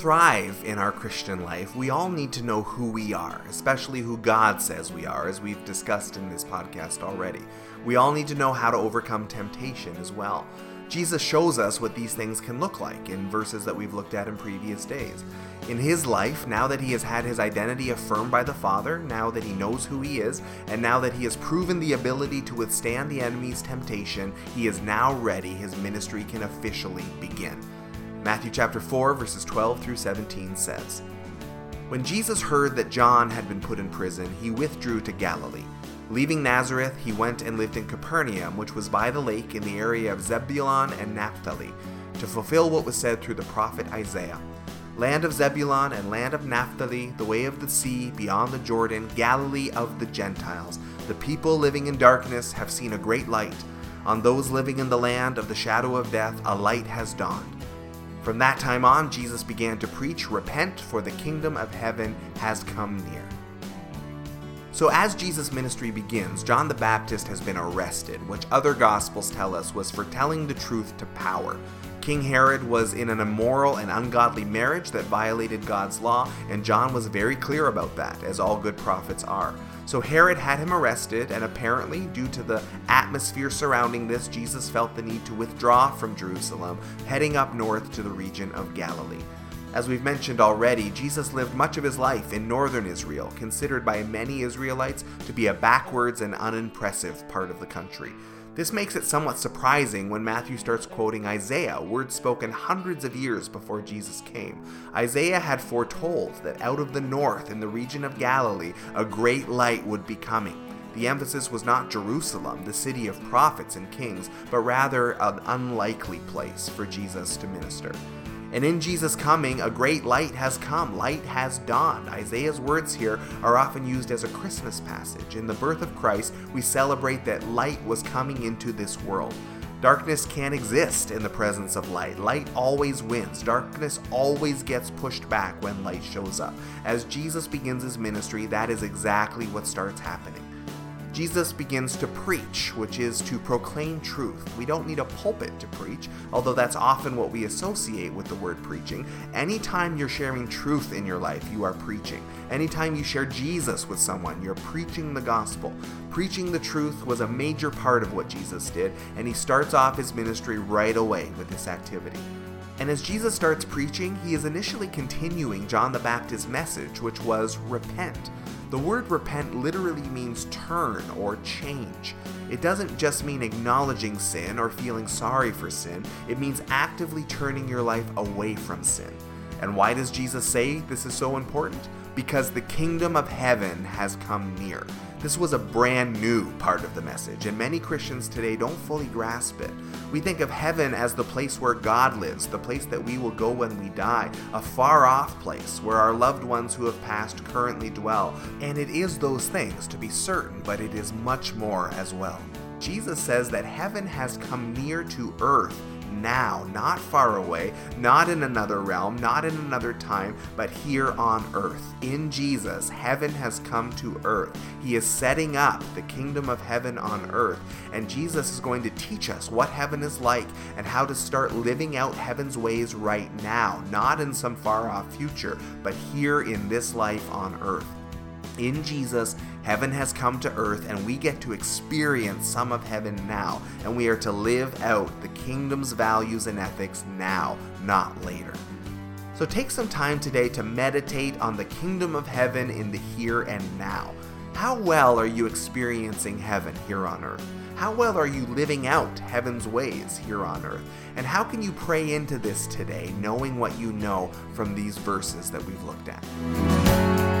thrive in our Christian life, we all need to know who we are, especially who God says we are, as we've discussed in this podcast already. We all need to know how to overcome temptation as well. Jesus shows us what these things can look like in verses that we've looked at in previous days. In his life, now that he has had his identity affirmed by the Father, now that he knows who he is, and now that he has proven the ability to withstand the enemy's temptation, he is now ready. His ministry can officially begin. Matthew chapter 4 verses 12 through 17 says, When Jesus heard that John had been put in prison, he withdrew to Galilee. Leaving Nazareth, he went and lived in Capernaum, which was by the lake in the area of Zebulun and Naphtali, to fulfill what was said through the prophet Isaiah. Land of Zebulun and land of Naphtali, the way of the sea, beyond the Jordan, Galilee of the Gentiles. The people living in darkness have seen a great light. On those living in the land of the shadow of death, a light has dawned. From that time on, Jesus began to preach, Repent, for the kingdom of heaven has come near. So, as Jesus' ministry begins, John the Baptist has been arrested, which other Gospels tell us was for telling the truth to power. King Herod was in an immoral and ungodly marriage that violated God's law, and John was very clear about that, as all good prophets are. So Herod had him arrested, and apparently, due to the atmosphere surrounding this, Jesus felt the need to withdraw from Jerusalem, heading up north to the region of Galilee. As we've mentioned already, Jesus lived much of his life in northern Israel, considered by many Israelites to be a backwards and unimpressive part of the country. This makes it somewhat surprising when Matthew starts quoting Isaiah, words spoken hundreds of years before Jesus came. Isaiah had foretold that out of the north, in the region of Galilee, a great light would be coming. The emphasis was not Jerusalem, the city of prophets and kings, but rather an unlikely place for Jesus to minister. And in Jesus' coming, a great light has come. Light has dawned. Isaiah's words here are often used as a Christmas passage. In the birth of Christ, we celebrate that light was coming into this world. Darkness can't exist in the presence of light. Light always wins. Darkness always gets pushed back when light shows up. As Jesus begins his ministry, that is exactly what starts happening. Jesus begins to preach, which is to proclaim truth. We don't need a pulpit to preach, although that's often what we associate with the word preaching. Anytime you're sharing truth in your life, you are preaching. Anytime you share Jesus with someone, you're preaching the gospel. Preaching the truth was a major part of what Jesus did, and he starts off his ministry right away with this activity. And as Jesus starts preaching, he is initially continuing John the Baptist's message, which was repent. The word repent literally means turn or change. It doesn't just mean acknowledging sin or feeling sorry for sin, it means actively turning your life away from sin. And why does Jesus say this is so important? Because the kingdom of heaven has come near. This was a brand new part of the message, and many Christians today don't fully grasp it. We think of heaven as the place where God lives, the place that we will go when we die, a far off place where our loved ones who have passed currently dwell. And it is those things, to be certain, but it is much more as well. Jesus says that heaven has come near to earth now, not far away, not in another realm, not in another time, but here on earth. In Jesus, heaven has come to earth. He is setting up the kingdom of heaven on earth, and Jesus is going to teach us what heaven is like and how to start living out heaven's ways right now, not in some far off future, but here in this life on earth. In Jesus, heaven has come to earth, and we get to experience some of heaven now, and we are to live out the kingdom's values and ethics now, not later. So take some time today to meditate on the kingdom of heaven in the here and now. How well are you experiencing heaven here on earth? How well are you living out heaven's ways here on earth? And how can you pray into this today, knowing what you know from these verses that we've looked at?